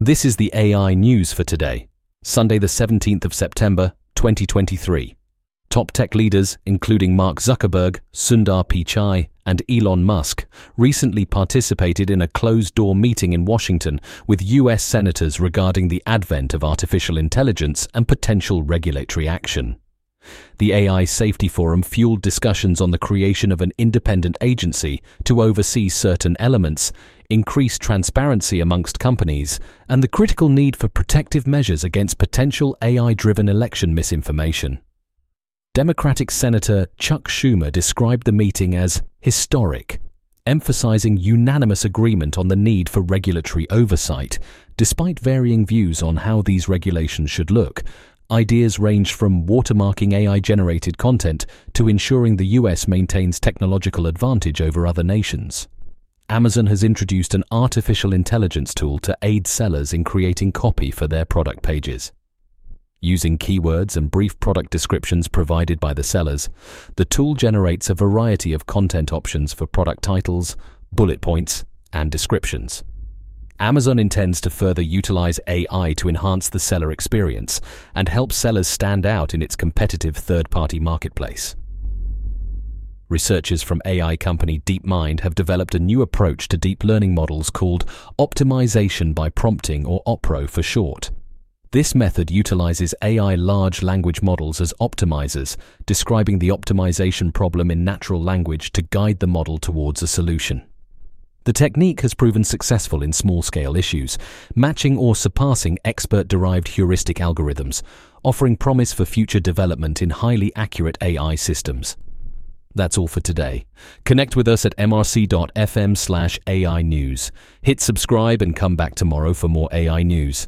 This is the AI news for today, Sunday, the 17th of September, 2023. Top tech leaders, including Mark Zuckerberg, Sundar Pichai, and Elon Musk, recently participated in a closed door meeting in Washington with US senators regarding the advent of artificial intelligence and potential regulatory action. The AI Safety Forum fueled discussions on the creation of an independent agency to oversee certain elements, increase transparency amongst companies, and the critical need for protective measures against potential AI driven election misinformation. Democratic Senator Chuck Schumer described the meeting as historic, emphasizing unanimous agreement on the need for regulatory oversight, despite varying views on how these regulations should look, Ideas range from watermarking AI generated content to ensuring the US maintains technological advantage over other nations. Amazon has introduced an artificial intelligence tool to aid sellers in creating copy for their product pages. Using keywords and brief product descriptions provided by the sellers, the tool generates a variety of content options for product titles, bullet points, and descriptions. Amazon intends to further utilize AI to enhance the seller experience and help sellers stand out in its competitive third party marketplace. Researchers from AI company DeepMind have developed a new approach to deep learning models called optimization by prompting, or OPRO for short. This method utilizes AI large language models as optimizers, describing the optimization problem in natural language to guide the model towards a solution. The technique has proven successful in small scale issues, matching or surpassing expert derived heuristic algorithms, offering promise for future development in highly accurate AI systems. That's all for today. Connect with us at mrc.fm slash AI news. Hit subscribe and come back tomorrow for more AI news.